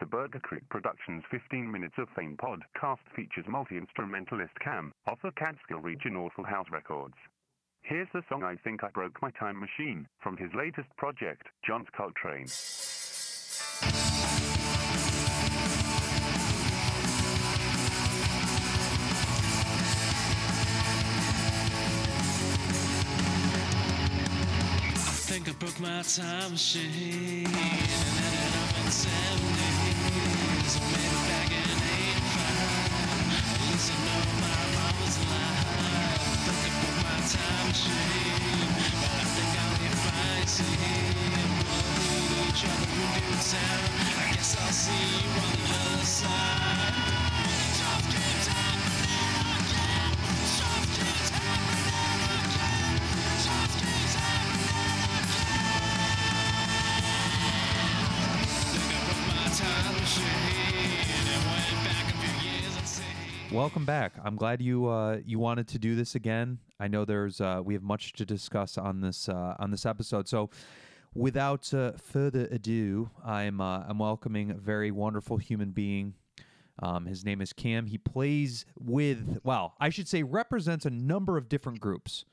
The Burger Creek Productions 15 Minutes of Fame podcast features multi-instrumentalist Cam of the Catskill region Awful House Records. Here's the song I Think I Broke My Time Machine from his latest project, John's Coltrane. I think I broke my time machine and ended up in 70s. Maybe back in 85. At least I know my mom was alive. I think I broke my time machine, but I think I'll be fine. See, we'll meet each other in due time. I guess I'll see you on the other side. Welcome back. I'm glad you uh, you wanted to do this again. I know there's uh, we have much to discuss on this uh, on this episode. So, without uh, further ado, I'm uh, I'm welcoming a very wonderful human being. Um, his name is Cam. He plays with well, I should say represents a number of different groups.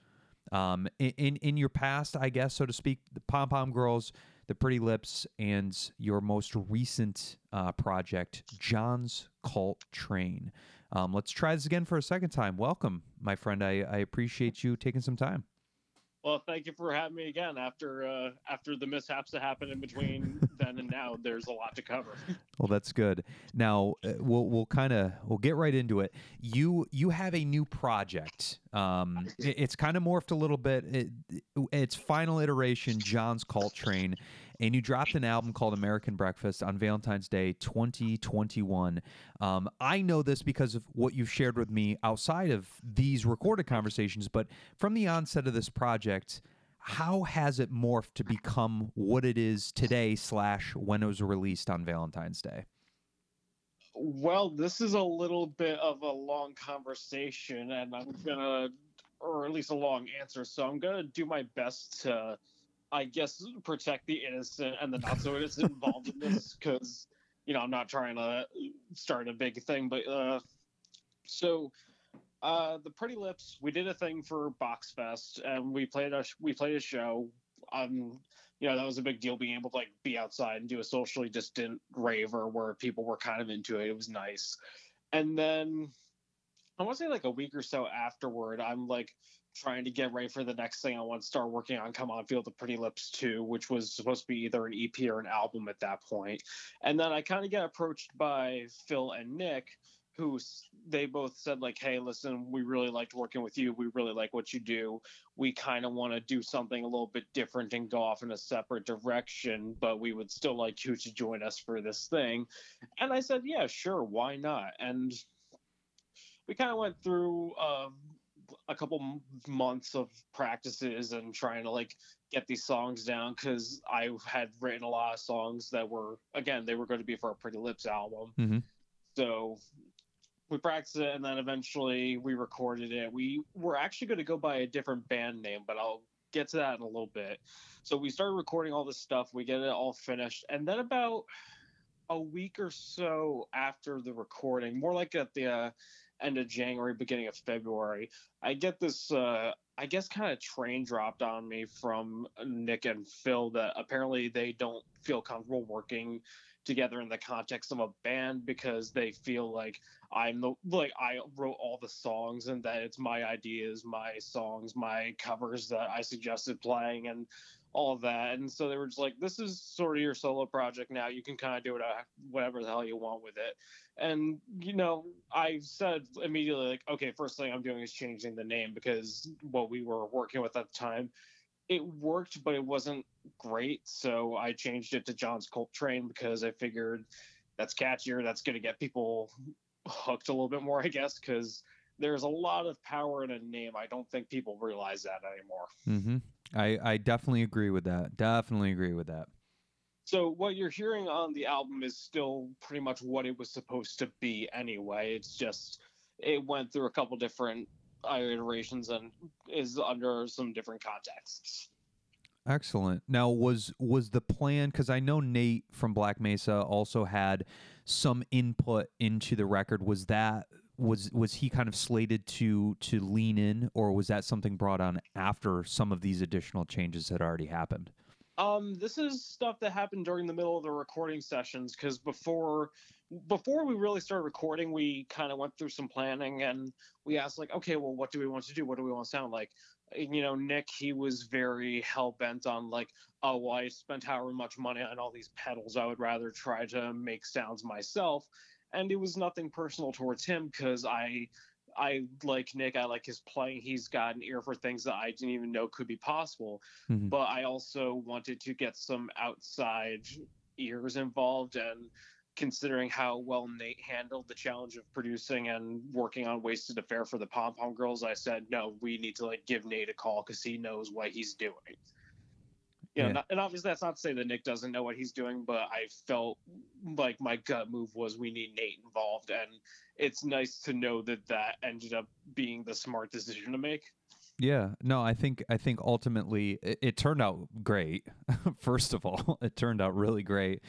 Um, in, in in your past, I guess, so to speak, the Pom Pom Girls, the Pretty Lips, and your most recent uh, project, John's Cult Train. Um, let's try this again for a second time. Welcome, my friend. I, I appreciate you taking some time. Well, thank you for having me again. After uh, after the mishaps that happened in between then and now, there's a lot to cover. Well, that's good. Now uh, we'll we'll kind of we'll get right into it. You you have a new project. Um, it- it's kind of morphed a little bit. It, its final iteration, John's Cult Train, and you dropped an album called American Breakfast on Valentine's Day 2021. Um, I know this because of what you've shared with me outside of these recorded conversations, but from the onset of this project. How has it morphed to become what it is today, slash when it was released on Valentine's Day? well, this is a little bit of a long conversation, and I'm gonna, or at least a long answer. So I'm gonna do my best to, I guess, protect the innocent and the not so innocent involved in this, because you know I'm not trying to start a big thing, but uh, so. Uh, the Pretty Lips, we did a thing for Box Fest, and we played a we played a show. Um, you know that was a big deal being able to like be outside and do a socially distant raver where people were kind of into it. It was nice, and then I want to say like a week or so afterward, I'm like trying to get ready for the next thing I want to start working on. Come on, Feel the Pretty Lips 2, which was supposed to be either an EP or an album at that point. And then I kind of get approached by Phil and Nick, who they both said like, "Hey, listen, we really liked working with you. We really like what you do. We kind of want to do something a little bit different and go off in a separate direction, but we would still like you to join us for this thing." And I said, "Yeah, sure, why not?" And we kind of went through uh, a couple months of practices and trying to like get these songs down because I had written a lot of songs that were again they were going to be for a Pretty Lips album. Mhm. So we practiced it and then eventually we recorded it. We were actually going to go by a different band name, but I'll get to that in a little bit. So we started recording all this stuff. We get it all finished, and then about a week or so after the recording, more like at the uh, end of January, beginning of February, I get this, uh, I guess, kind of train dropped on me from Nick and Phil that apparently they don't feel comfortable working together in the context of a band because they feel like I'm the like I wrote all the songs and that it's my ideas, my songs, my covers that I suggested playing and all that. And so they were just like, this is sort of your solo project now. You can kind of do uh, whatever the hell you want with it. And, you know, I said immediately, like, okay, first thing I'm doing is changing the name because what we were working with at the time, it worked, but it wasn't great. So I changed it to John's Cult Train because I figured that's catchier. That's going to get people hooked a little bit more, I guess, because there's a lot of power in a name. I don't think people realize that anymore. Mm-hmm. I, I definitely agree with that. Definitely agree with that. So what you're hearing on the album is still pretty much what it was supposed to be anyway. It's just it went through a couple different iterations and is under some different contexts. Excellent. Now, was was the plan because I know Nate from Black Mesa also had some input into the record. Was that was was he kind of slated to to lean in, or was that something brought on after some of these additional changes had already happened? Um, this is stuff that happened during the middle of the recording sessions because before before we really started recording, we kind of went through some planning and we asked like, okay, well, what do we want to do? What do we want to sound like? And, you know, Nick, he was very hell bent on like, oh, well, I spent however much money on all these pedals. I would rather try to make sounds myself. And it was nothing personal towards him because I I like Nick. I like his playing. He's got an ear for things that I didn't even know could be possible. Mhm. But I also wanted to get some outside ears involved. And considering how well Nate handled the challenge of producing and working on Wasted Affair for the Pom Pom Girls, I said, no, we need to like give Nate a call because he knows what he's doing. You know, Yeah. not, and obviously that's not to say that Nick doesn't know what he's doing, but I felt like my gut move was we need Nate involved, and it's nice to know that that ended up being the smart decision to make. Yeah, no, I think I think ultimately it, it turned out great. First of all, it turned out really great,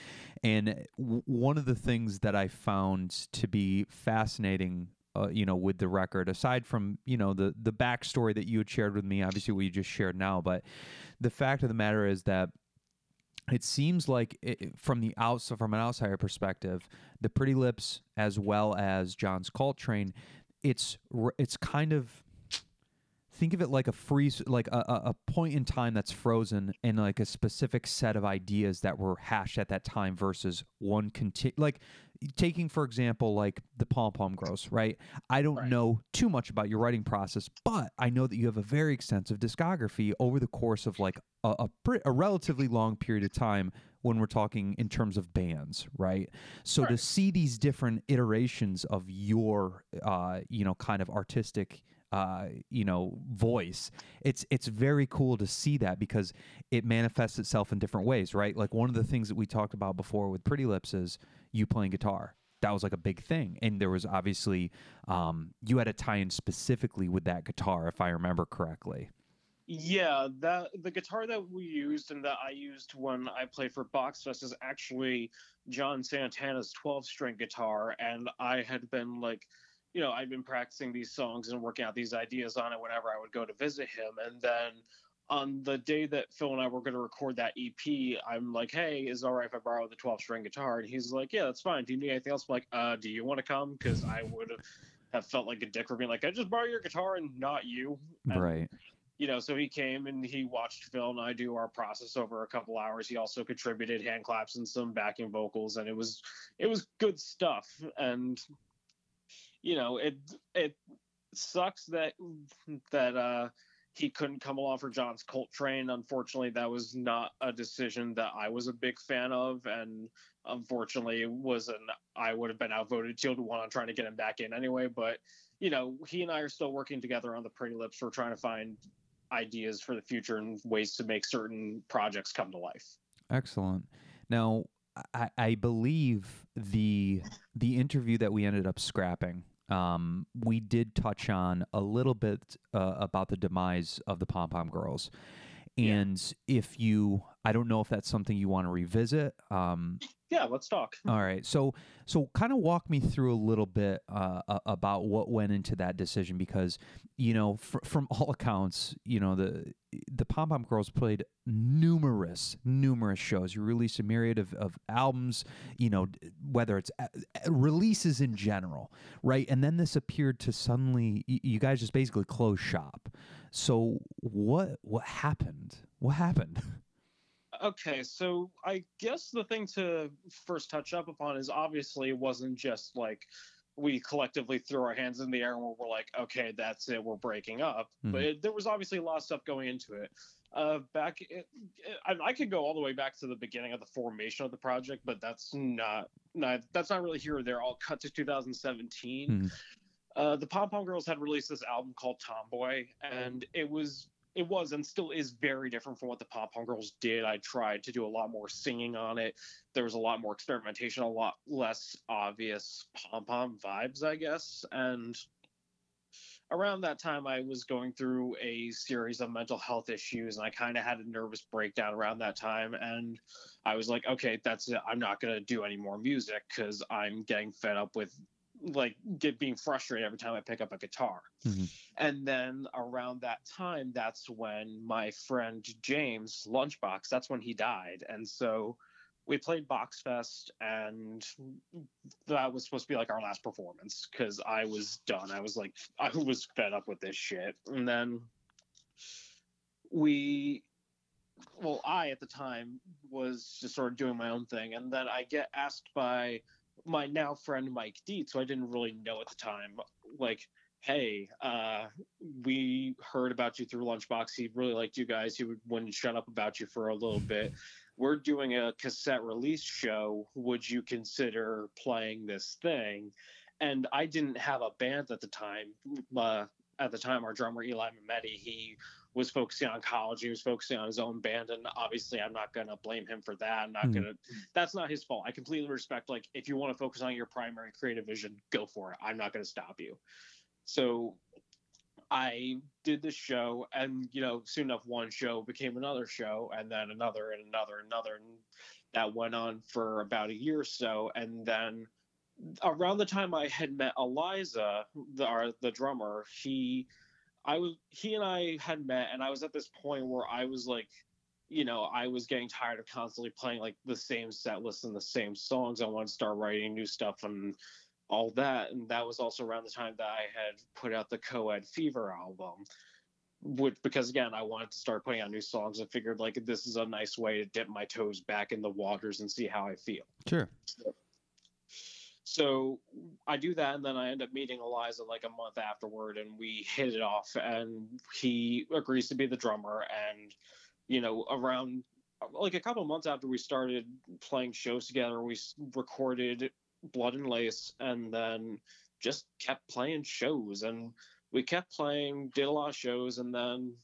and w- one of the things that I found to be fascinating, uh, you know, with the record, aside from you know the the backstory that you had shared with me, obviously what you just shared now, but the fact of the matter is that it seems like it, from the outside, from an outsider perspective, the Pretty Lips as well as John's Coltrane, it's it's kind of think of it like a freeze like a, a point in time that's frozen and like a specific set of ideas that were hashed at that time versus one conti- like taking for example like the Pom Pom Girls right? I don't Right. know too much about your writing process but i know that you have a very extensive discography over the course of like a, a, pre- a relatively long period of time when we're talking in terms of bands right? So to see these different iterations of your uh you know kind of artistic uh, you know, voice. It's it's very cool to see that because it manifests itself in different ways, right? Like one of the things that we talked about before with Pretty Lips is you playing guitar. That was like a big thing, and there was obviously um, you had a tie-in specifically with that guitar, if I remember correctly. Yeah, that the guitar that we used and that I used when I played for Boxfest is actually John Santana's 12 string guitar. And I had been like, you know, I'd been practicing these songs and working out these ideas on it whenever I would go to visit him. And then on the day that Phil and I were going to record that EP, I'm like, hey, is it all right if I borrow the 12 string guitar? And he's like, yeah, that's fine. Do you need anything else? I'm like, uh, do you want to come? Because I would have felt like a dick for being like, I just borrow your guitar and not you. And right. you know, so he came and he watched Phil and I do our process over a couple hours. He also contributed hand claps and some backing vocals, and it was it was good stuff. And you know, it it sucks that that uh he couldn't come along for John's Coltrane. Unfortunately, that was not a decision that I was a big fan of, and unfortunately, was an I would have been outvoted two to one on trying to get him back in anyway. But you know, he and I are still working together on the Pretty Lips. We're trying to find ideas for the future and ways to make certain projects come to life. Excellent. Now, I, I believe the the interview that we ended up scrapping, um, we did touch on a little bit uh, about the demise of the Pom Pom Girls, Yeah. and if you, I don't know if that's something you want to revisit. Um, Yeah, let's talk. all right, so so kind of walk me through a little bit uh, about what went into that decision because you know fr- from all accounts, you know the the Pom Pom Girls played numerous numerous shows. You released a myriad of, of albums, you know whether it's uh, uh, releases in general, right? And then this appeared to suddenly you guys just basically close shop. So what what happened? What happened? Okay, so I guess the thing to first touch up upon is obviously it wasn't just like we collectively threw our hands in the air and we're like, okay, that's it, we're breaking up. But Mhm. it, there was obviously a lot of stuff going into it. Uh, back, it, I, I could go all the way back to the beginning of the formation of the project, but that's not, not that's not really here or there. I'll cut to 2017. Mhm. Uh, the Pom Pom Girls had released this album called Tomboy, and it was it was and still is very different from what the Pom Pom Girls did. I tried to do a lot more singing on it. There was a lot more experimentation, a lot less obvious pom pom vibes, I guess. And around that time I was going through a series of mental health issues and I kind of had a nervous breakdown around that time and I was like okay that's it I'm not going to do any more music cuz I'm getting fed up with like get being frustrated every time I pick up a guitar. Mhm. And then around that time that's when my friend James Lunchbox that's when he died and so we played Box Fest, and that was supposed to be like our last performance because I was done. I was like, I was fed up with this shit. And then we, well, I at the time was just sort of doing my own thing, and then I get asked by my now friend Mike Dietz, who I didn't really know at the time, like, hey, uh, we heard about you through Lunchbox. He really liked you guys. He would, wouldn't shut up about you for a little bit we're doing a cassette release show. Would you consider playing this thing? And I didn't have a band at the time. Uh, at the time, our drummer Eli Mametti, he was focusing on college. He was focusing on his own band, and obviously, I'm not gonna blame him for that. I'm not Mhm. gonna. That's not his fault. I completely respect. Like, if you want to focus on your primary creative vision, go for it. I'm not gonna stop you. So I did this show, and you know, soon enough, one show became another show, and then another, and another, and another, and that went on for about a year or so. And then around the time I had met Eliza, the our, the drummer, he, I was he and I had met, and I was at this point where I was like, you know, I was getting tired of constantly playing like the same set list and the same songs. I wanted to start writing new stuff and all that. And that was also around the time that I had put out the Co-Ed Fever album. Which, because again, I wanted to start putting out new songs and figured like this is a nice way to dip my toes back in the waters and see how I feel. Sure. So I do that, and then I end up meeting Eliza like a month afterward, and we hit it off. And he agrees to be the drummer. And you know, around like a couple months after we started playing shows together, we recorded Blood and Lace, and then just kept playing shows. And we kept playing, did a lot of shows, and then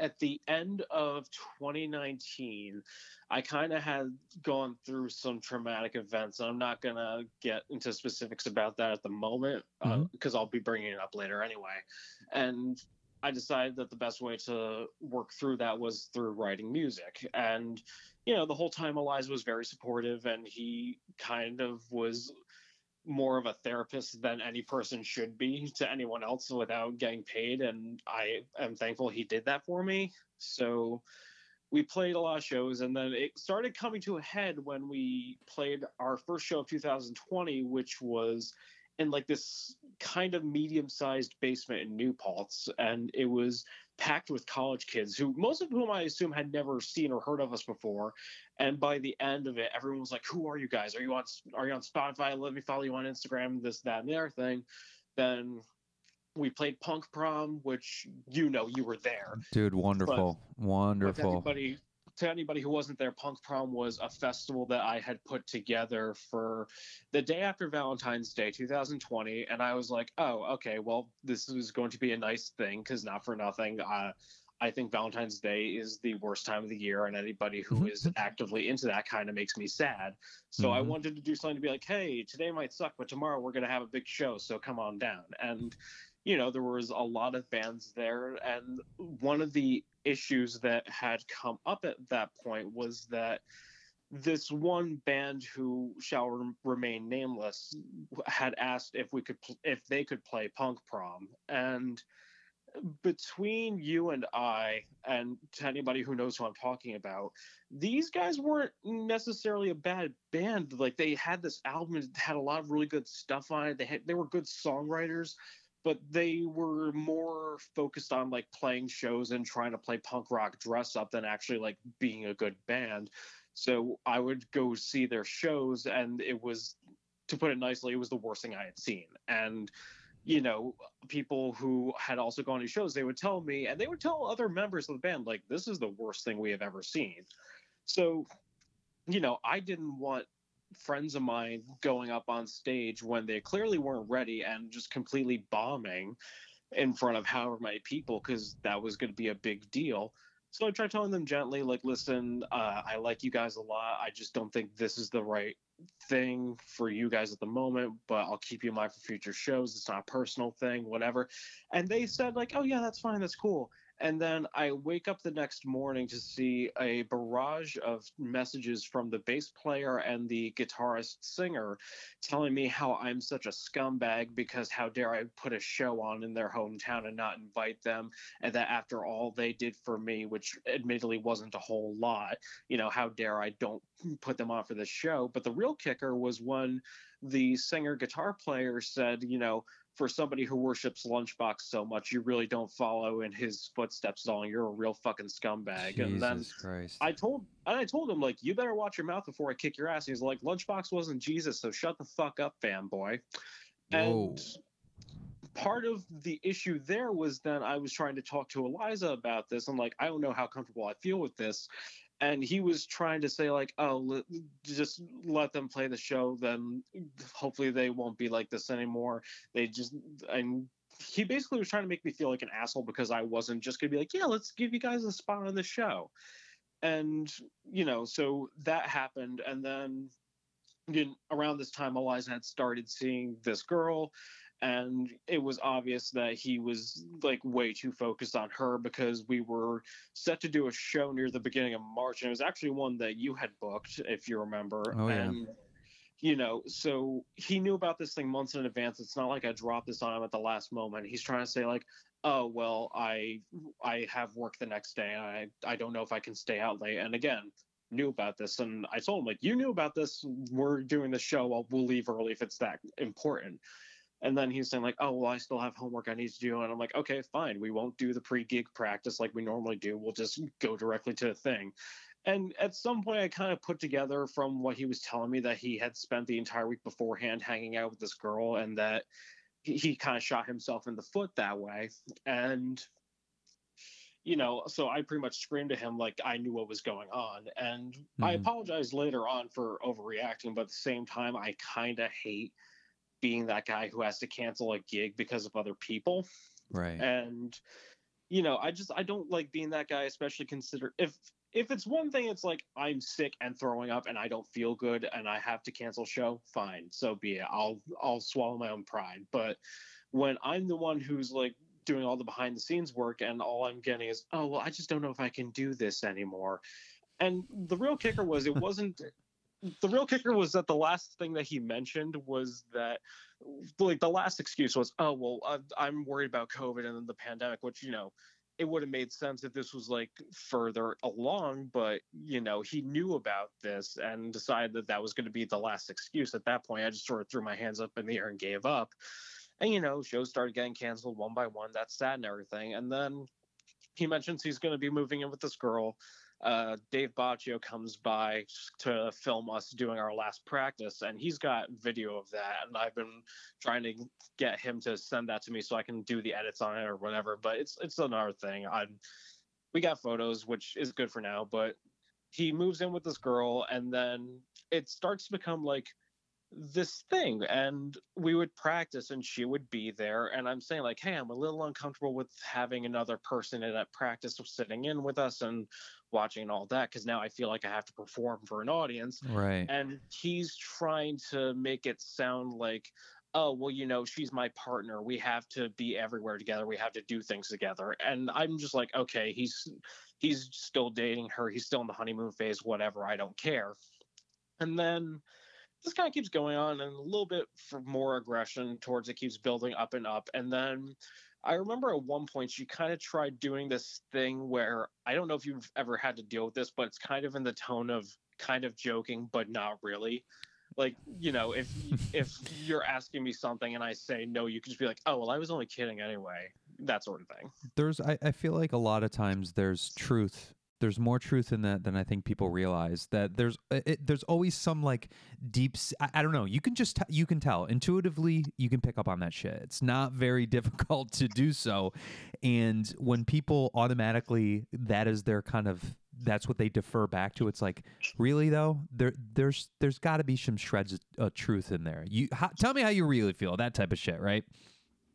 at the end of 2019, I kind of had gone through some traumatic events. And I'm not going to get into specifics about that at the moment uh, mm-hmm. because I'll be bringing it up later anyway. And I decided that the best way to work through that was through writing music. And, you know, the whole time Eliza was very supportive and he kind of was more of a therapist than any person should be to anyone else without getting paid. And I am thankful he did that for me. So we played a lot of shows and then it started coming to a head when we played our first show of 2020, which was in like this kind of medium-sized basement in New Paltz, and it was packed with college kids who most of whom I assume had never seen or heard of us before. And by the end of it, everyone was like, "Who are you guys? Are you on Are you on Spotify? Let me follow you on Instagram. This, that, and the other thing." Then we played Punk Prom, which you know you were there. Dude, wonderful. With Wonderful. anybody, to anybody who wasn't there, Punk Prom was a festival that I had put together for the day after Valentine's Day 2020. And I was like, oh, okay, well, this is going to be a nice thing because not for nothing. Uh, I think Valentine's Day is the worst time of the year, and anybody who is actively into that kind of makes me sad. So I Mhm. wanted to do something to be like, hey, today might suck, but tomorrow we're going to have a big show, so come on down. And you know, there was a lot of bands there, and one of the issues that had come up at that point was that this one band who shall rem- remain nameless had asked if we could if they could play punk prom and between you and I, and to anybody who knows who I'm talking about, these guys weren't necessarily a bad band. Like they had this album, had a lot of really good stuff on it. They had they were good songwriters, but they were more focused on like playing shows and trying to play punk rock dress up than actually like being a good band. So I would go see their shows, and it was, to put it nicely, it was the worst thing I had seen. And you know, people who had also gone to shows, they would tell me, and they would tell other members of the band, like, this is the worst thing we have ever seen. So, you know, I didn't want friends of mine going up on stage when they clearly weren't ready and just completely bombing in front of however many people, because that was going to be a big deal. So I tried telling them gently, like, listen, uh, I like you guys a lot. I just don't think this is the right thing for you guys at the moment, but I'll keep you in mind for future shows. It's not a personal thing, whatever. And they said, like, oh, yeah, that's fine. That's cool. And then I wake up the next morning to see a barrage of messages from the bass player and the guitarist singer telling me how I'm such a scumbag because how dare I put a show on in their hometown and not invite them. And that after all they did for me, which admittedly wasn't a whole lot, you know, how dare I don't put them on for the show. But the real kicker was when the singer guitar player said, you know, for somebody who worships Lunchbox so much, you really don't follow in his footsteps at all. You're a real fucking scumbag. Jesus and then Christ. I told and I told him like, you better watch your mouth before I kick your ass. And he's like, Lunchbox wasn't Jesus, so shut the fuck up, fanboy. Whoa. And part of the issue there was then I was trying to talk to Eliza about this. I'm like, I don't know how comfortable I feel with this. And he was trying to say like, oh, just let them play the show. Then hopefully they won't be like this anymore. They just and he basically was trying to make me feel like an asshole because I wasn't just gonna be like, yeah, let's give you guys a spot on the show. And you know, so that happened, and then you know, around this time, Eliza had started seeing this girl, and it was obvious that he was like way too focused on her because we were set to do a show near the beginning of March, and it was actually one that you had booked, if you remember. Oh, yeah. and you know, so he knew about this thing months in advance. It's not like I dropped this on him at the last moment. He's trying to say like, "Oh, well, I I have work the next day. And I I don't know if I can stay out late." And again, knew about this, and I told him like, "You knew about this. We're doing the show. Well, we'll leave early if it's that important." And then he's saying like, "Oh, well, I still have homework I need to do," and I'm like, "Okay, fine. We won't do the pre-gig practice like we normally do. We'll just go directly to the thing." And at some point, I kind of put together from what he was telling me that he had spent the entire week beforehand hanging out with this girl, and that he, he kind of shot himself in the foot that way. And you know, so I pretty much screamed to him like I knew what was going on. And I Mhm. apologized later on for overreacting, but at the same time, I kind of hate being that guy who has to cancel a gig because of other people. right. And you know, I just I don't like being that guy, especially consider if if it's one thing, it's like I'm sick and throwing up and I don't feel good and I have to cancel show, fine, so be it. I'll I'll swallow my own pride. But when I'm the one who's like doing all the behind the scenes work and all I'm getting is, oh well, I just don't know if I can do this anymore. And the real kicker was it wasn't the real kicker was that the last thing that he mentioned was that like the last excuse was oh well uh, i'm worried about covid and then the pandemic which you know it would have made sense if this was like further along but you know he knew about this and decided that that was going to be the last excuse at that point. I just sort of threw my hands up in the air and gave up. And you know shows started getting canceled one by one that's sad and everything. And then he mentions he's going to be moving in with this girl uh, Dave Baccio comes by to film us doing our last practice, and he's got video of that. And I've been trying to get him to send that to me so I can do the edits on it or whatever. But it's it's another thing. I we got photos, which is good for now. But he moves in with this girl, and then it starts to become like this thing and we would practice and she would be there and i'm saying like hey i'm a little uncomfortable with having another person in that practice sitting in with us and watching all that because now i feel like i have to perform for an audience. Right. and he's trying to make it sound like oh well you know she's my partner. We have to be everywhere together. We have to do things together. And i'm just like okay he's he's still dating her. He's still in the honeymoon phase. Whatever. I don't care. And then this kind of keeps going on and a little bit for more aggression towards it keeps building up and up. And then i remember at one point she kind of tried doing this thing where i don't know if you've ever had to deal with this but it's kind of in the tone of kind of joking but not really. Like you know if if you're asking me something and i say no you can just be like oh well i was only kidding anyway that sort of thing. There's I, I feel like a lot of times there's truth there's more truth in that than I think people realize. That there's it, there's always some like deep. I don't know. You can just t- you can tell intuitively. You can pick up on that shit. It's not very difficult to do so. And when people automatically that is their kind of that's what they defer back to. It's like really though. There there's there's got to be some shreds of uh, truth in there. You how, tell me how you really feel. That type of shit, right?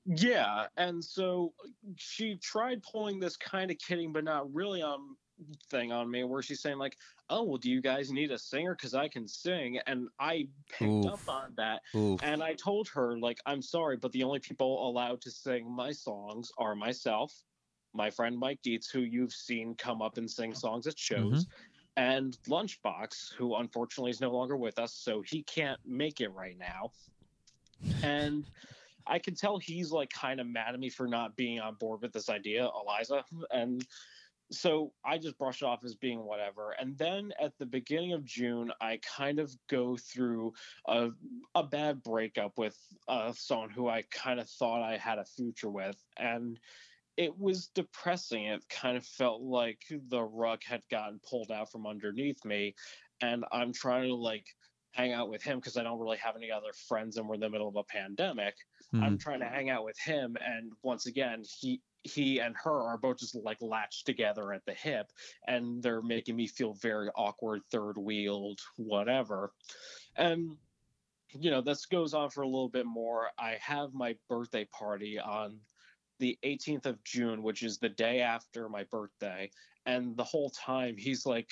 Yeah, and so she tried pulling this kind of kidding, but not really on thing on me where she's saying like, "Oh, well, do you guys need a singer? Because I can sing." And I picked up on that, Oof. and I told her like, "I'm sorry, but the only people allowed to sing my songs are myself, my friend Mike Dietz, who you've seen come up and sing songs at shows." Mm-hmm. And Lunchbox, who unfortunately is no longer with us, so he can't make it right now. And I can tell he's like kind of mad at me for not being on board with this idea, Eliza. And so I just brush it off as being whatever. And then at the beginning of June, I kind of go through a, a bad breakup with uh, someone who I kind of thought I had a future with. And it was depressing. It kind of felt like the rug had gotten pulled out from underneath me. And I'm trying to like hang out with him because I don't really have any other friends and we're in the middle of a pandemic. I'm Mhm. trying to hang out with him, and once again, he he and her are both just like latched together at the hip, and they're making me feel very awkward, third wheeled, whatever. And you know, this goes on for a little bit more. I have my birthday party on the 18th of June, which is the day after my birthday, and the whole time he's like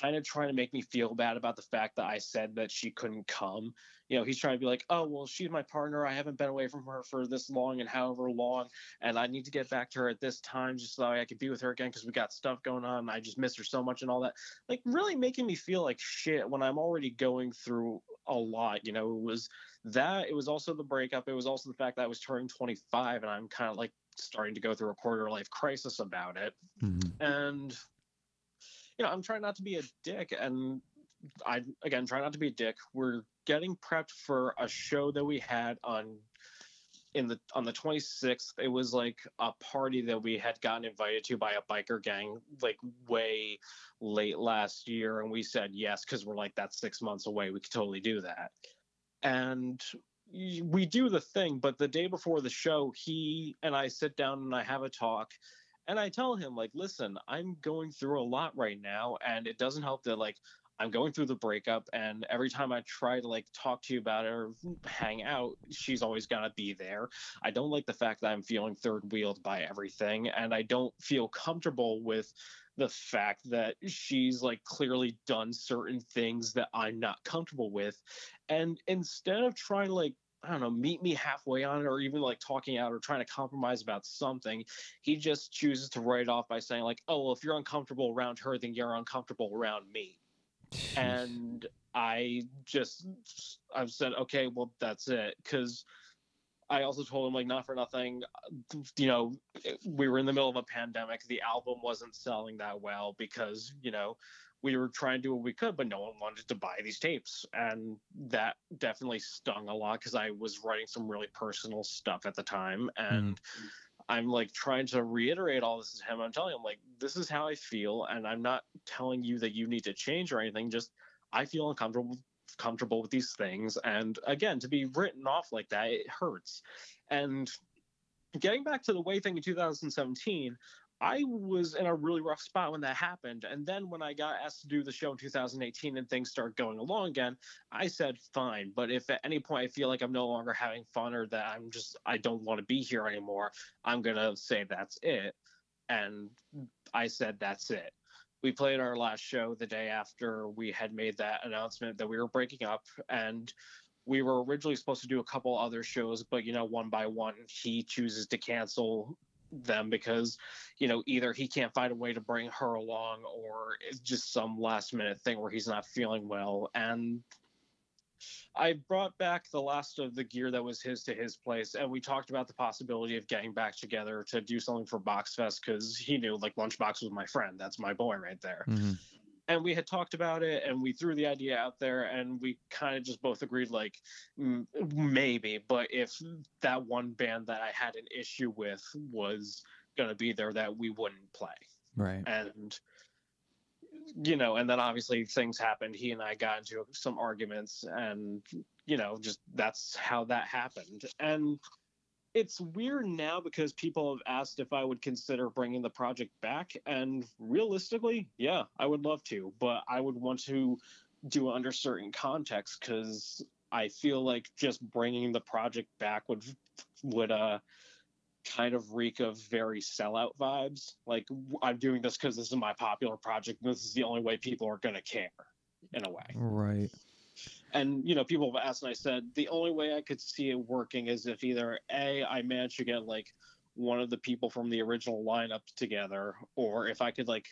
kind of trying to make me feel bad about the fact that I said that she couldn't come. You know, he's trying to be like, "Oh, well, she's my partner. I haven't been away from her for this long and however long, and I need to get back to her at this time just so I could be with her again because we got stuff going on. And I just miss her so much and all that." Like, really making me feel like shit when I'm already going through a lot. You know, it was that. It was also the breakup. It was also the fact that I was turning 25 and I'm kind of like starting to go through a quarter life crisis about it Mhm. and you know i'm trying not to be a dick and i again try not to be a dick we're getting prepped for a show that we had on in the on the 26th it was like a party that we had gotten invited to by a biker gang like way late last year and we said yes because we're like that's six months away we could totally do that. And we do the thing but the day before the show he and i sit down and i have a talk and I tell him like, listen, I'm going through a lot right now, and it doesn't help that like I'm going through the breakup, and every time I try to like talk to you about it or hang out, she's always gonna be there. I don't like the fact that I'm feeling third wheeled by everything, and I don't feel comfortable with the fact that she's like clearly done certain things that I'm not comfortable with. And instead of trying to like I don't know, meet me halfway on it, or even like talking out or trying to compromise about something. He just chooses to write it off by saying, like, oh, well, if you're uncomfortable around her, then you're uncomfortable around me. And I just, I've said, okay, well, that's it. Cause I also told him, like, not for nothing, you know, we were in the middle of a pandemic. The album wasn't selling that well because, you know, we were trying to do what we could, but no one wanted to buy these tapes. And that definitely stung a lot because I was writing some really personal stuff at the time. And hmm. I'm like trying to reiterate all this to him. I'm telling him, like, this is how I feel. And I'm not telling you that you need to change or anything. Just, I feel uncomfortable comfortable with these things and again to be written off like that it hurts and getting back to the way thing in 2017 I was in a really rough spot when that happened. And then when I got asked to do the show in 2018 and things start going along again, I said, fine. But if at any point I feel like I'm no longer having fun or that I'm just, I don't want to be here anymore, I'm going to say that's it. And I said, that's it. We played our last show the day after we had made that announcement that we were breaking up. And we were originally supposed to do a couple other shows, but, you know, one by one, he chooses to cancel them because you know either he can't find a way to bring her along or it's just some last minute thing where he's not feeling well and I brought back the last of the gear that was his to his place, and we talked about the possibility of getting back together to do something for Boxfest because he knew like Lunchbox was my friend. That's my boy right there. Mhm. And we had talked about it, and we threw the idea out there, and we kind of just both agreed like maybe, but if that one band that I had an issue with was going to be there, that we wouldn't play. Right. and you know and then obviously things happened. He and i got into some arguments and you know just that's how that happened. And it's weird now because people have asked if i would consider bringing the project back and realistically yeah i would love to but i would want to do it under certain context because i feel like just bringing the project back would would uh kind of reek of very sellout vibes. Like I'm doing this because this is my popular project. And this is the only way people are gonna care, in a way. Right. And you know, people have asked, and I said the only way I could see it working is if either a I managed to get like one of the people from the original lineup together, or if I could like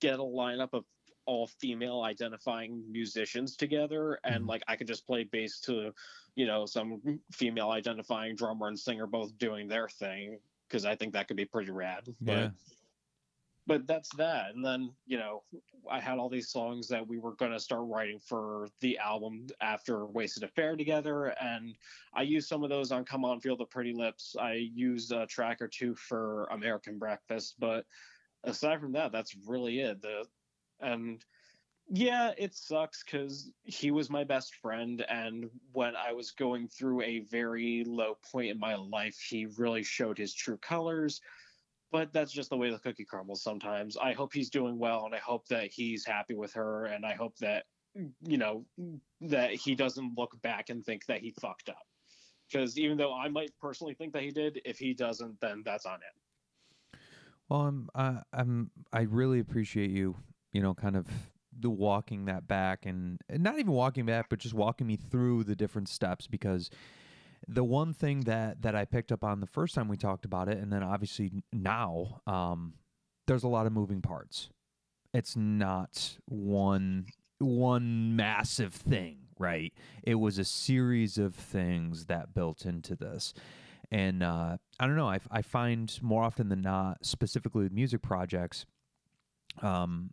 get a lineup of all female identifying musicians together and Mhm. like I could just play bass to, you know, some female identifying drummer and singer both doing their thing because I think that could be pretty rad. Yeah. but that's that. And then, you know, I had all these songs that we were going to start writing for the album after Wasted Affair together. And I used some of those on Come On Feel the Pretty Lips. I used a track or two for American Breakfast. But aside from that, that's really it. The And yeah, it sucks because he was my best friend. And when I was going through a very low point in my life, he really showed his true colors but that's just the way the cookie crumbles sometimes. I hope he's doing well and I hope that he's happy with her and I hope that you know that he doesn't look back and think that he fucked up. Because even though I might personally think that he did, if he doesn't, then that's on him. Well, I'm uh, I'm I really appreciate you, you know, kind of the walking that back and, and not even walking back, but just walking me through the different steps because the one thing that that I picked up on the first time we talked about it, and then obviously now, um, there's a lot of moving parts. It's not one one massive thing, right? It was a series of things that built into this. And uh, I don't know. I, I find more often than not, specifically with music projects, um,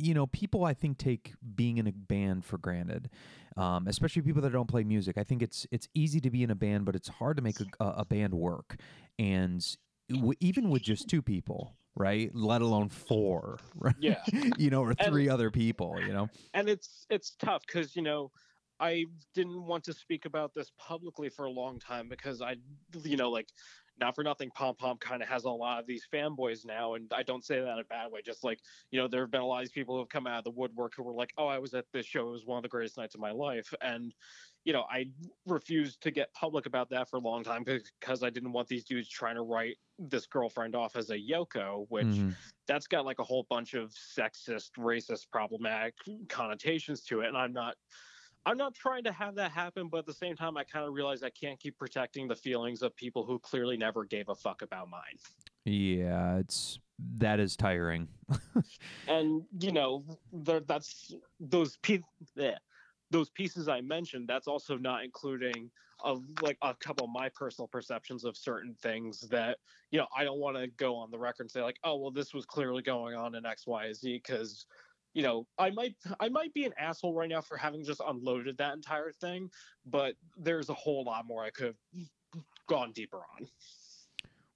you know, people I think take being in a band for granted, um, especially people that don't play music. I think it's it's easy to be in a band, but it's hard to make a, a band work. And w- even with just two people, right? Let alone four, right? Yeah. you know, or And- three other people, you know. and it's it's tough because you know I didn't want to speak about this publicly for a long time because I, you know, like not for nothing, Pom Pom kind of has a lot of these fanboys now, and I don't say that in a bad way. Just like you know, there have been a lot of these people who have come out of the woodwork who were like, "Oh, I was at this show; it was one of the greatest nights of my life," and you know, I refused to get public about that for a long time because I didn't want these dudes trying to write this girlfriend off as a Yoko, which Mhm. that's got like a whole bunch of sexist, racist, problematic connotations to it. And I'm not I'm not trying to have that happen, but at the same time I kind of realize I can't keep protecting the feelings of people who clearly never gave a fuck about mine. Yeah, it's that is tiring. And you know, there, that's those pe- yeah, those pieces I mentioned, that's also not including of like a couple of my personal perceptions of certain things that you know I don't want to go on the record and say like oh well this was clearly going on in X Y Z because you know I might I might be an asshole right now for having just unloaded that entire thing but there's a whole lot more I could have gone deeper on.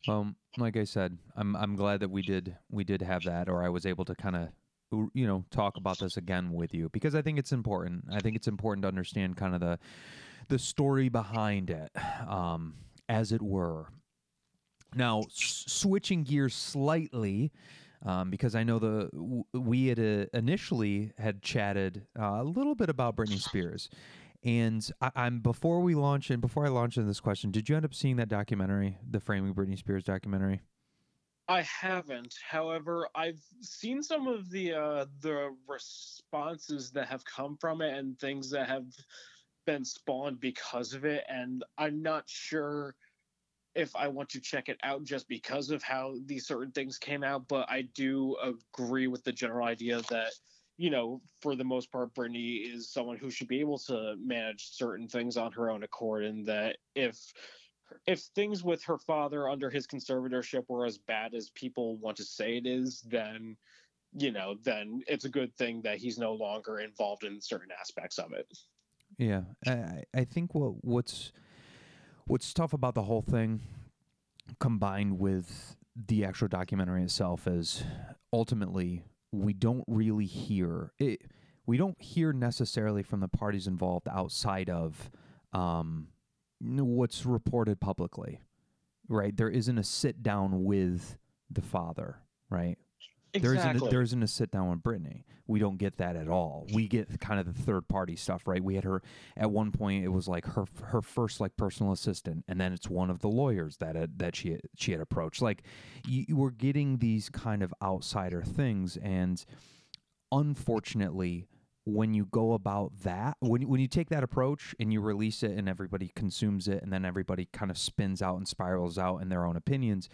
Well, like I said, I'm I'm glad that we did we did have that, or I was able to kind of you know talk about this again with you because I think it's important. I think it's important to understand kind of the the story behind it, um, as it were. Now, s- switching gears slightly, um, because I know the we had uh, initially had chatted uh, a little bit about Britney Spears, and I, I'm before we launch and before I launch into this question, did you end up seeing that documentary, the Framing Britney Spears documentary? I haven't. However, I've seen some of the uh, the responses that have come from it and things that have been spawned because of it, and I'm not sure if I want to check it out just because of how these certain things came out. But I do agree with the general idea that you know, for the most part, Britney is someone who should be able to manage certain things on her own accord, and that if if things with her father under his conservatorship were as bad as people want to say it is, then you know, then it's a good thing that he's no longer involved in certain aspects of it. Yeah, I I- think what what's what's tough about the whole thing, combined with the actual documentary itself, is ultimately we don't really hear it. We don't hear necessarily from the parties involved outside of um, what's reported publicly, right? There isn't a sit down with the father, right? There isn't, a, there isn't a sit down with Britney. We don't get that at all. We get kind of the third party stuff, right? We had her at one point. It was like her her first like personal assistant, and then it's one of the lawyers that had, that she she had approached. Like you, we're getting these kind of outsider things, and unfortunately, when you go about that, when when you take that approach and you release it, and everybody consumes it, and then everybody kind of spins out and spirals out in their own opinions,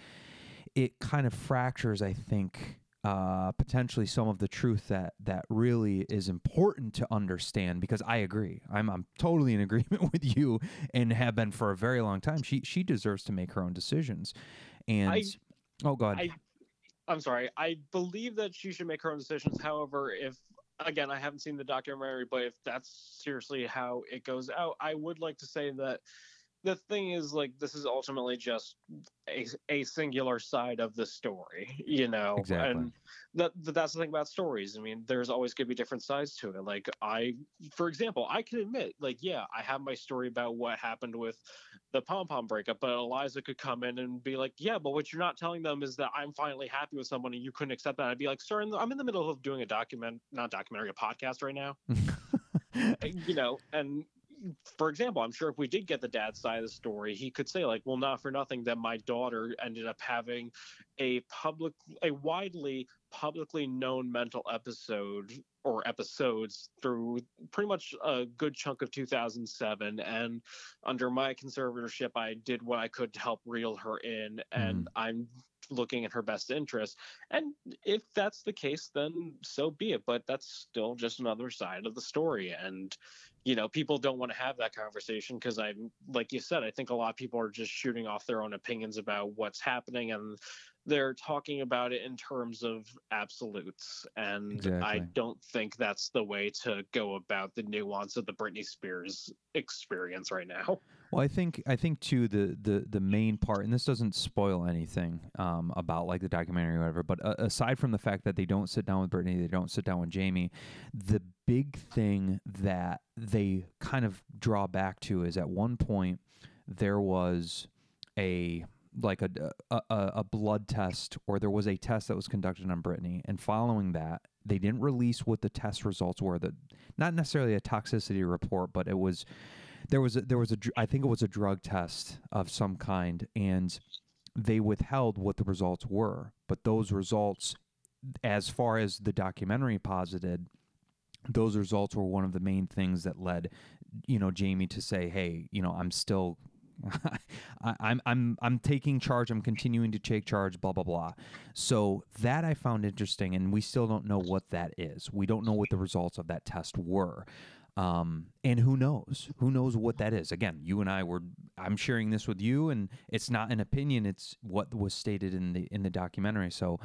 it kind of fractures. I think uh, potentially some of the truth that that really is important to understand because I agree. I'm I'm totally in agreement with you and have been for a very long time. She she deserves to make her own decisions. And I- oh god. I, I'm sorry. I believe that she should make her own decisions. However, if again, I haven't seen the documentary, but if that's seriously how it goes out, I would like to say that the thing is like this is ultimately just a, a singular side of the story, you know. Exactly. And that that- that's the thing about stories. I mean, there's always going to be different sides to it. Like I, for example, I can admit, like, yeah, I have my story about what happened with the pom pom breakup, but Eliza could come in and be like, yeah, but what you're not telling them is that I'm finally happy with someone and you couldn't accept that. I'd be like, sir, I'm in the middle of doing a document, not documentary, a podcast right now you know, and for example, I'm sure if we did get the dad side of the story, he could say like, well, not for nothing that my daughter ended up having a public, a widely publicly known mental episode or episodes through pretty much a good chunk of 2007 and under my conservatorship i did what i could to help reel her in and mm-hmm. i'm looking at her best interest and if that's the case then so be it. But that's still just another side of the story. And you know people don't want to have that conversation because I'm, like you said i think a lot of people are just shooting off their own opinions about what's happening and they're talking about it in terms of absolutes and i don't think that's the way to go about the nuance of the britney spears experience right now Well, I think I think too the the the main part, and this doesn't spoil anything um, about like the documentary or whatever. But uh, aside from the fact that they don't sit down with Britney, they don't sit down with Jamie, the big thing that they kind of draw back to is at one point there was a like a, a a blood test or there was a test that was conducted on Britney, and following that, they didn't release what the test results were. That not necessarily a toxicity report, but it was there was a, there was a I think it was a drug test of some kind, and they withheld what the results were. But those results, as far as the documentary posited, those results were one of the main things that led, you know, Jamie to say, "Hey, you know, I'm still." I'm I'm I'm taking charge. I'm continuing to take charge. Blah blah blah. So that I found interesting, and we still don't know what that is. We don't know what the results of that test were. Um, and who knows? Who knows what that is? Again, you and I were. I'm sharing this with you, and it's not an opinion. It's what was stated in the in the documentary. So,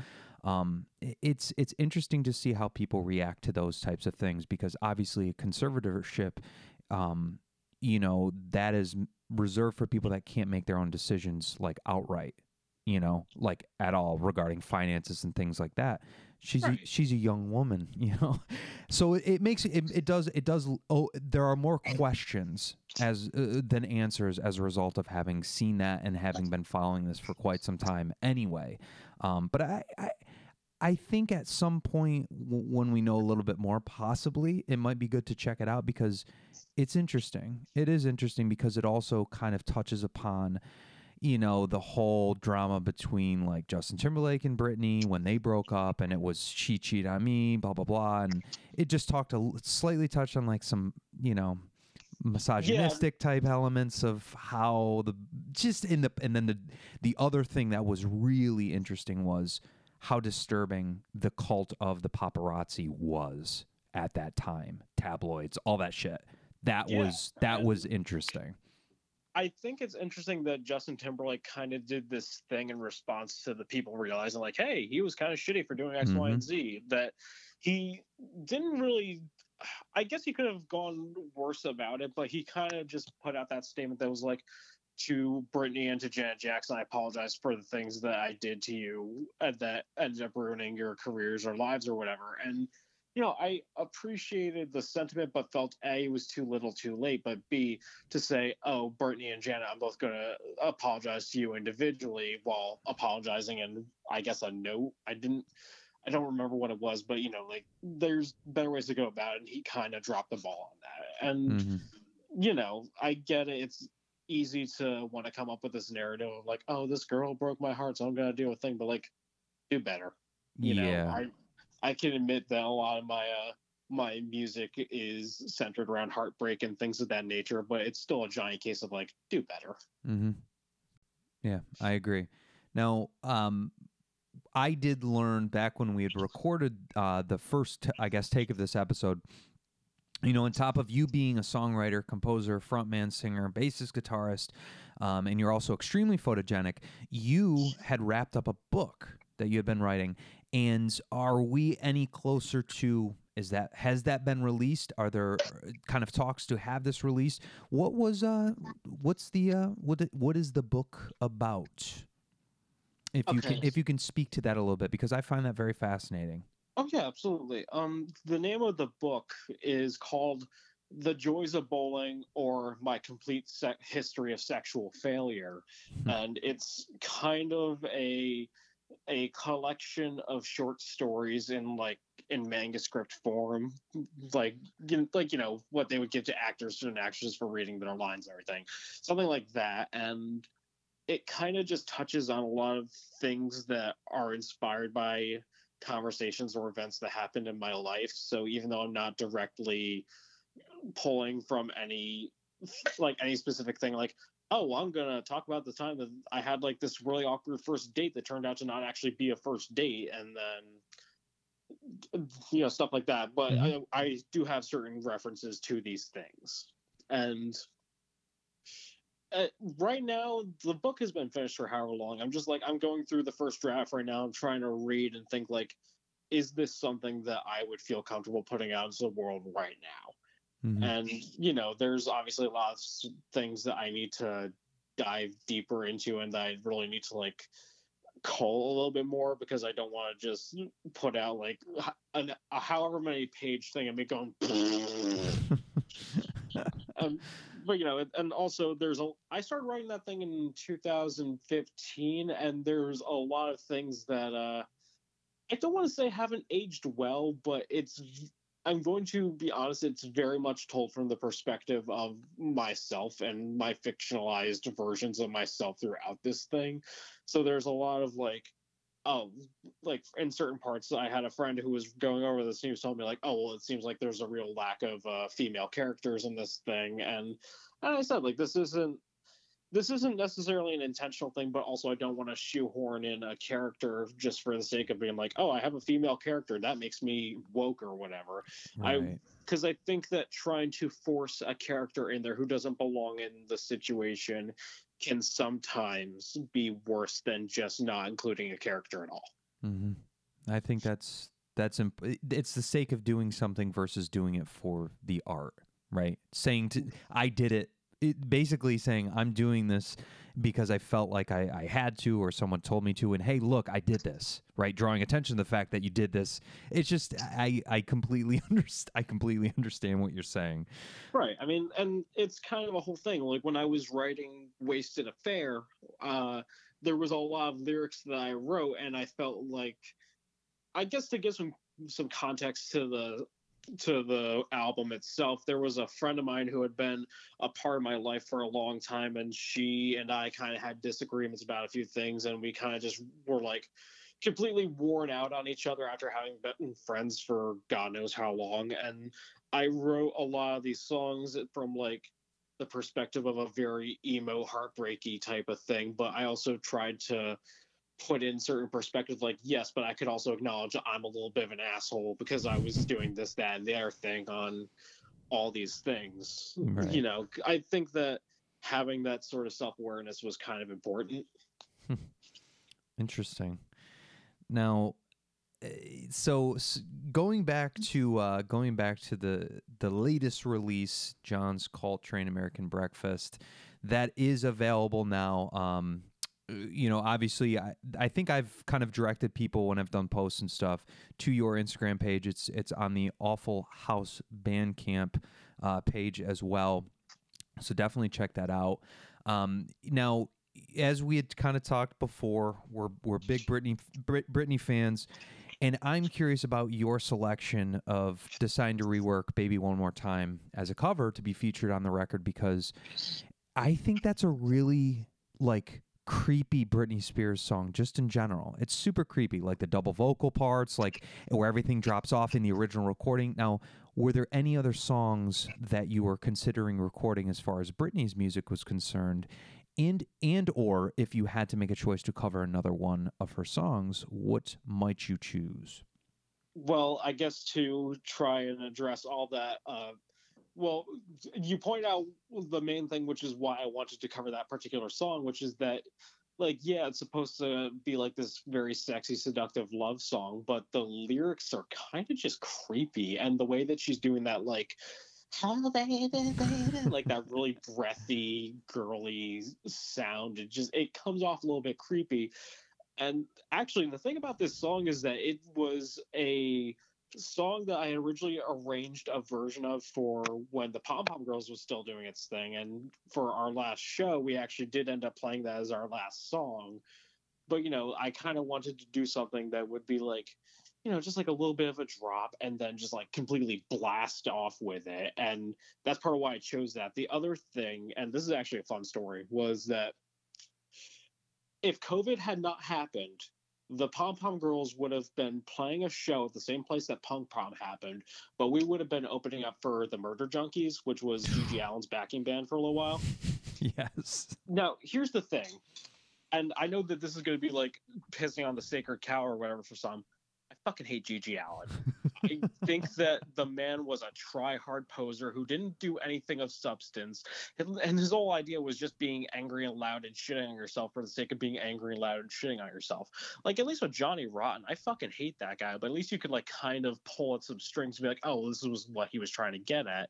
um, it's it's interesting to see how people react to those types of things because obviously, conservatorship, um, you know, that is reserved for people that can't make their own decisions like outright. You know, like at all regarding finances and things like that. She's a, she's a young woman, you know, so it, it makes it, it does it does oh there are more questions as uh, than answers as a result of having seen that and having been following this for quite some time anyway um, but I, I I think at some point w- when we know a little bit more possibly it might be good to check it out because it's interesting. It is interesting because it also kind of touches upon you know the whole drama between like Justin Timberlake and Britney when they broke up and it was she cheated on me blah blah blah and it just talked a slightly touched on like some you know misogynistic type elements of how the just in the and then the the other thing that was really interesting was how disturbing the cult of the paparazzi was at that time tabloids all that shit that Yeah, was that was interesting I think it's interesting that Justin Timberlake kind of did this thing in response to the people realizing, like, hey, he was kind of shitty for doing X, Y, and mm-hmm. Z. That he didn't really. I guess he could have gone worse about it, but he kind of just put out that statement that was like, to Britney and to Janet Jackson, I apologize for the things that I did to you that ended up ruining your careers or lives or whatever. And you know, I appreciated the sentiment, but felt A, it was too little too late, but B, to say, oh, Britney and Janet, I'm both going to apologize to you individually while apologizing. And I guess a note, I didn't, I don't remember what it was, but you know, like there's better ways to go about it, and he kind of dropped the ball on that. And Mhm. you know, I get it. It's easy to want to come up with this narrative of like, oh, this girl broke my heart, so I'm gonna do a thing, but like, do better. You yeah. know, I I can admit that a lot of my uh my music is centered around heartbreak and things of that nature, but it's still a giant case of like, do better. Mm-hmm. Yeah, I agree. Now, um, I did learn back when we had recorded uh, the first, I guess, take of this episode. You know, on top of you being a songwriter, composer, frontman, singer, bassist, guitarist, um, and you're also extremely photogenic, you had wrapped up a book that you had been writing. And are we any closer to? Is that has that been released? Are there uh, kind of talks to have this released? What was uh what's the uh what what is the book about? If you can if you can speak to that a little bit because I find that very fascinating. Oh yeah, absolutely. Um, the name of the book is called "The Joys of Bowling" or "My Complete Se- History of Sexual Failure," Hmm. and it's kind of a a collection of short stories in like in manuscript form, like you- like you know what they would give to actors and actresses for reading their lines and everything, something like that, and it kind of just touches on a lot of things that are inspired by conversations or events that happened in my life. So even though I'm not directly pulling from any like any specific thing, like oh, I'm gonna talk about the time that I had like this really awkward first date that turned out to not actually be a first date, and then you know stuff like that. But mm-hmm. I, I do have certain references to these things, and. Uh, right now, the book has been finished for however long. I'm just like I'm going through the first draft right now. I'm trying to read and think like, is this something that I would feel comfortable putting out into the world right now? Mhm. And you know, there's obviously lots of things that I need to dive deeper into, and that I really need to like cull a little bit more because I don't want to just put out like an, a however many page thing and be going. um, but you know, and- also there's a. I started writing that thing in 2015, and there's a lot of things that uh, I don't want to say haven't aged well, but it's. I'm going to be honest. It's very much told from the perspective of myself and my fictionalized versions of myself throughout this thing. So there's a lot of like oh, like in certain parts, I had a friend who was going over this and he was telling me like, oh, well, it seems like there's a real lack of uh, female characters in this thing, and and I said like this isn't this isn't necessarily an intentional thing, but also I don't want to shoehorn in a character just for the sake of being like, oh, I have a female character. That makes me woke or whatever. I- Because I think that trying to force a character in there who doesn't belong in the situation can sometimes be worse than just not including a character at all. hmm I think that's that's imp- it's the sake of doing something versus doing it for the art, right? Saying to I did it, it basically saying I'm doing this because I felt like I, I had to or someone told me to and hey look I did this right drawing attention to the fact that you did this it's just I I completely understand I completely understand what you're saying Right. I mean, and it's kind of a whole thing. Like when I was writing Wasted Affair, uh, there was a lot of lyrics that I wrote, and I felt like, I guess to give some some context to the to the album itself, there was a friend of mine who had been a part of my life for a long time, and she and I kind of had disagreements about a few things, and we kind of just were like completely worn out on each other after having been friends for God knows how long, and I wrote a lot of these songs from like the perspective of a very emo, heartbreaky type of thing, but I also tried to put in certain perspectives like yes but i could also acknowledge i'm a little bit of an asshole because i was doing this that and the other thing on all these things Right. you know i think that having that sort of self-awareness was kind of important Interesting. Now, eh, so going back to uh, going back to the the latest release, John's cult train American Breakfast, that is available now. Um, you know, obviously, I I think I've kind of directed people when I've done posts and stuff to your Instagram page. It's it's on the Awful House Bandcamp uh, page as well. So definitely check that out. Um, now, as we had kind of talked before, we're we're big Britney Brit, Britney fans, And I'm curious about your selection of deciding to rework Baby One More Time as a cover to be featured on the record because I think that's a really like creepy Britney Spears song just in general. It's super creepy, like the double vocal parts, like where everything drops off in the original recording. Now, were there any other songs that you were considering recording as far as Britney's music was concerned? And and or if you had to make a choice to cover another one of her songs, what might you choose? Well, I guess to try and address all that, uh, well, you point out the main thing, which is why I wanted to cover that particular song, which is that, like, yeah, it's supposed to be like this very sexy, seductive love song, but the lyrics are kind of just creepy. And the way that she's doing that, like, "Hello, baby, baby," like that really breathy, girly sound, it just it comes off a little bit creepy. And actually, the thing about this song is that it was a song that I originally arranged a version of for when the Pom Pom Girls was still doing its thing. And for our last show, we actually did end up playing that as our last song. But, you know, I kind of wanted to do something that would be like, you know, just like a little bit of a drop and then just like completely blast off with it. And that's part of why I chose that. The other thing, and this is actually a fun story, was that if COVID had not happened, the Pom Pom Girls would have been playing a show at the same place that Punk Prom happened, but we would have been opening up for the Murder Junkies, which was GG Allin's backing band for a little while. yes. Now, here's the thing, and I know that this is going to be like pissing on the sacred cow or whatever for some. I fucking hate GG Allin. I think that the man was a try-hard poser who didn't do anything of substance, and and his whole idea was just being angry and loud and shitting on yourself for the sake of being angry and loud and shitting on yourself. Like at least with Johnny Rotten, I fucking hate that guy, but at least you could like kind of pull at some strings and be like, oh, this was what he was trying to get at.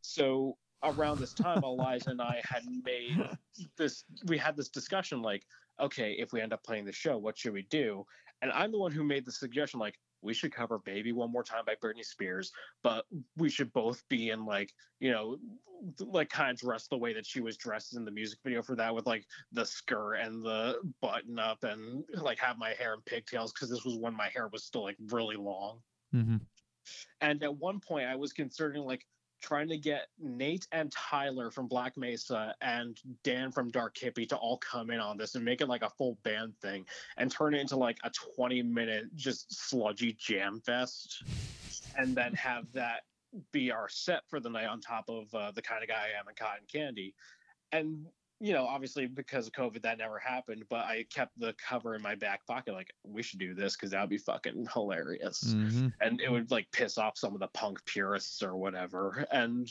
So around this time, Eliza and I had made this. We had this discussion like, okay, if we end up playing the show, what should we do? And I'm the one who made the suggestion like we should cover Baby One More Time by Britney Spears, but we should both be in like, you know, like kind of dressed the way that she was dressed in the music video for that with like the skirt and the button up and like have my hair in pigtails because this was when my hair was still like really long. Mm-hmm. And at one point I was considering like trying to get Nate and Tyler from Black Mesa and Dan from Dark Hippie to all come in on this and make it like a full band thing and turn it into like a 20 minute just sludgy jam fest and then have that be our set for the night on top of uh, the kind of guy I am and Cotton Candy. And you know, obviously because of COVID, that never happened. But I kept the cover in my back pocket, like we should do this because that would be fucking hilarious Mm-hmm. and it would like piss off some of the punk purists or whatever and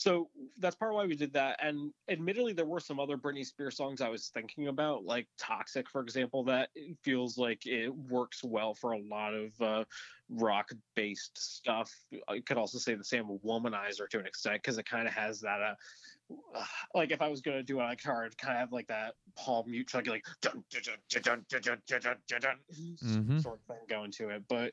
so that's part of why we did that. And admittedly, there were some other Britney Spears songs I was thinking about, like Toxic, for example, that feels like it works well for a lot of uh, rock based stuff. I could also say the same Womanizer to an extent, because it kind of has that. Uh, like if I was gonna do it on a card, kind of have like that palm mute chug, like dun, dun, dun, mm-hmm. sort of thing going to it. But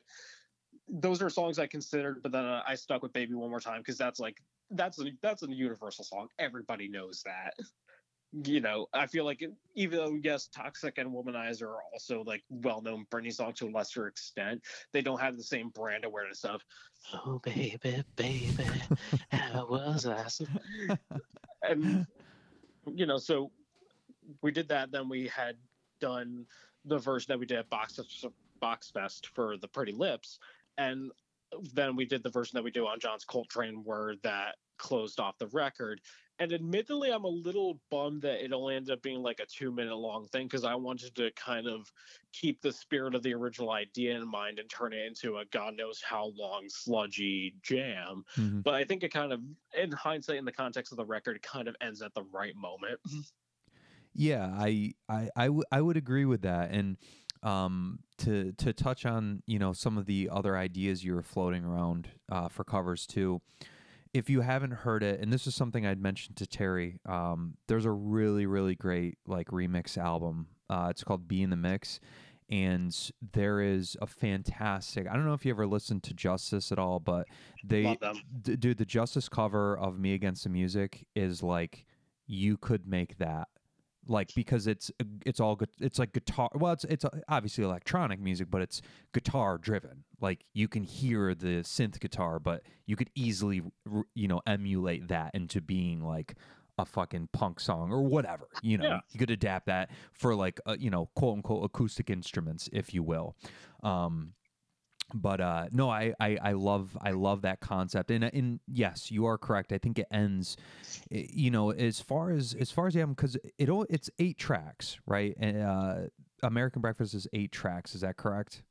those are songs I considered, but then uh, I stuck with Baby One More Time because that's like that's a that's a universal song. Everybody knows that. You know, I feel like it, even though yes, Toxic and Womanizer are also like well-known Britney songs to a lesser extent, they don't have the same brand awareness of "Oh baby, baby, how was I?" and you know, so we did that. Then we had done the version that we did at Box Box Fest for the Pretty Lips, and then we did the version that we do on John's Coltrane, where that closed off the record. And admittedly, I'm a little bummed that it only ended up being like a two minute long thing because I wanted to kind of keep the spirit of the original idea in mind and turn it into a God knows how long sludgy jam. Mhm. But I think it kind of, in hindsight, in the context of the record, kind of ends at the right moment. Yeah, I I I, w- I would agree with that. And um, to to touch on you know some of the other ideas you were floating around uh, for covers too. If you haven't heard it, and this is something I'd mentioned to Terry, um, there's a really really great like remix album. Uh, it's called "B in the Mix," and there is a fantastic. I don't know if you ever listened to Justice at all, but they d- dude the justice cover of me against the music is like you could make that like because it's it's all good it's like guitar well it's it's obviously electronic music but it's guitar driven. Like you can hear the synth guitar but you could easily you know emulate that into being like a fucking punk song or whatever you know? Yeah. you could adapt that for like uh, you know quote unquote acoustic instruments if you will. Um but uh no I, I i love i love that concept. And and yes you are correct. I think it ends you know as far as as far as the album because it all it's eight tracks right? And uh american breakfast is eight tracks. Is that correct?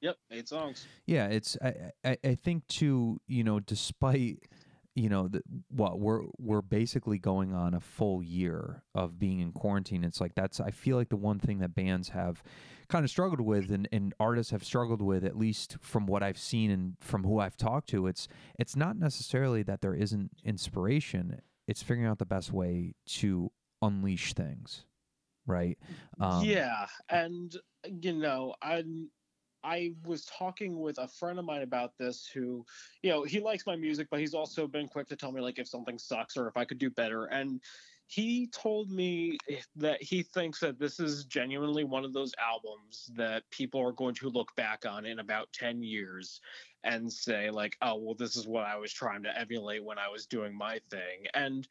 Yep, eight songs. yeah it's i i, I think too you know despite you know the, what we're we're basically going on a full year of being in quarantine it's like that's i feel like the one thing that bands have kind of struggled with and, and artists have struggled with at least from what i've seen and from who i've talked to it's it's not necessarily that there isn't inspiration it's figuring out the best way to unleash things right? Um, yeah, and you know, I I was talking with a friend of mine about this who, you know, he likes my music, but he's also been quick to tell me like if something sucks or if I could do better. And he told me that he thinks that this is genuinely one of those albums that people are going to look back on in about 10 years and say like, "Oh, well this is what I was trying to emulate when I was doing my thing." And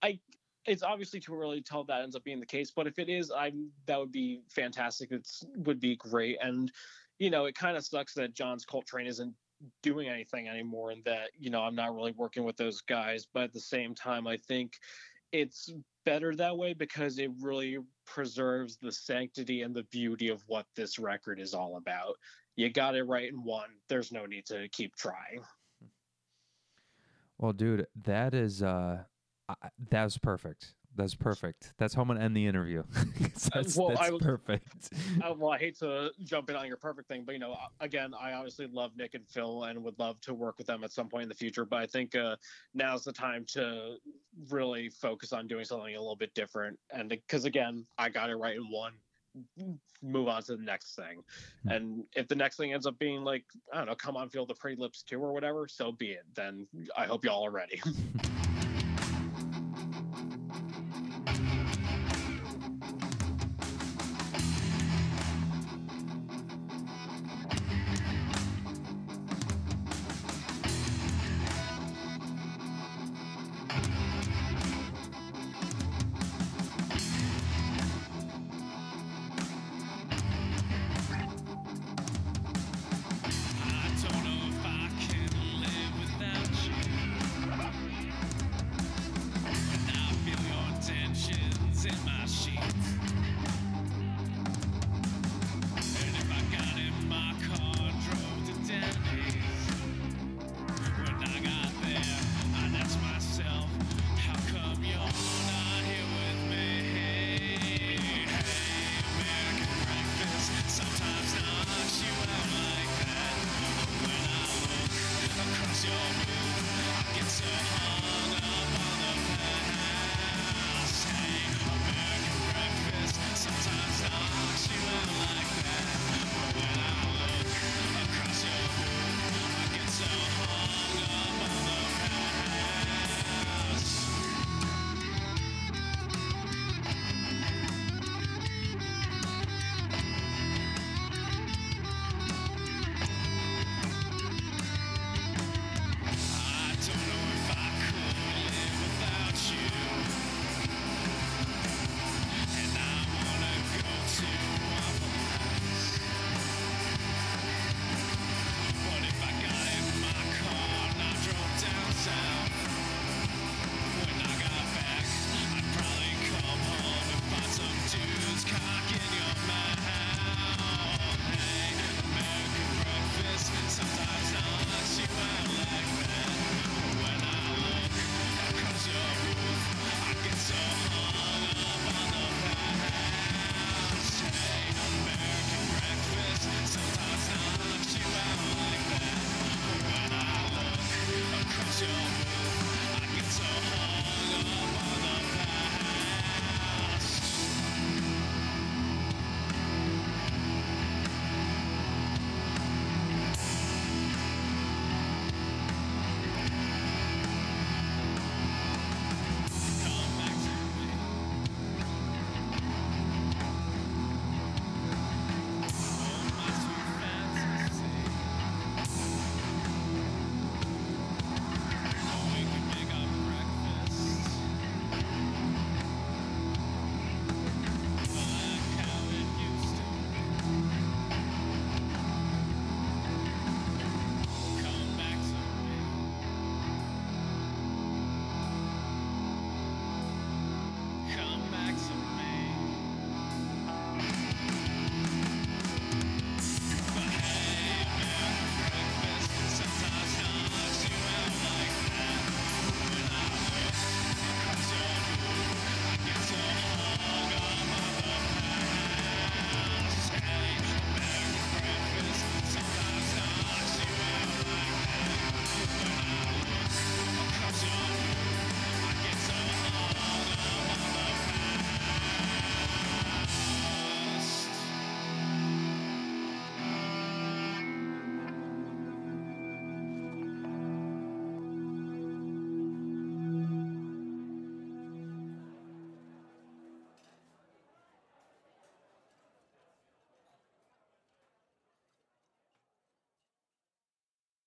I it's obviously too early to tell if that ends up being the case, but if it is, I'm that would be fantastic. It's would be great. And you know, it kind of sucks that John's Cult Train isn't doing anything anymore and that, you know, I'm not really working with those guys. But at the same time, I think it's better that way because it really preserves the sanctity and the beauty of what this record is all about. You got it right in one. There's no need to keep trying. Well, dude, that is uh, that was perfect. That's perfect. That's how I'm gonna end the interview. that's well, that's I perfect. uh, well, I hate to jump in on your perfect thing, but you know, again, I obviously love Nick and Phil and would love to work with them at some point in the future. But I think uh, now's the time to really focus on doing something a little bit different. And because again, I got it right in one, move on to the next thing. Hmm. And if the next thing ends up being like, I don't know, come on, feel the pretty lips too or whatever, so be it. Then I hope y'all are ready.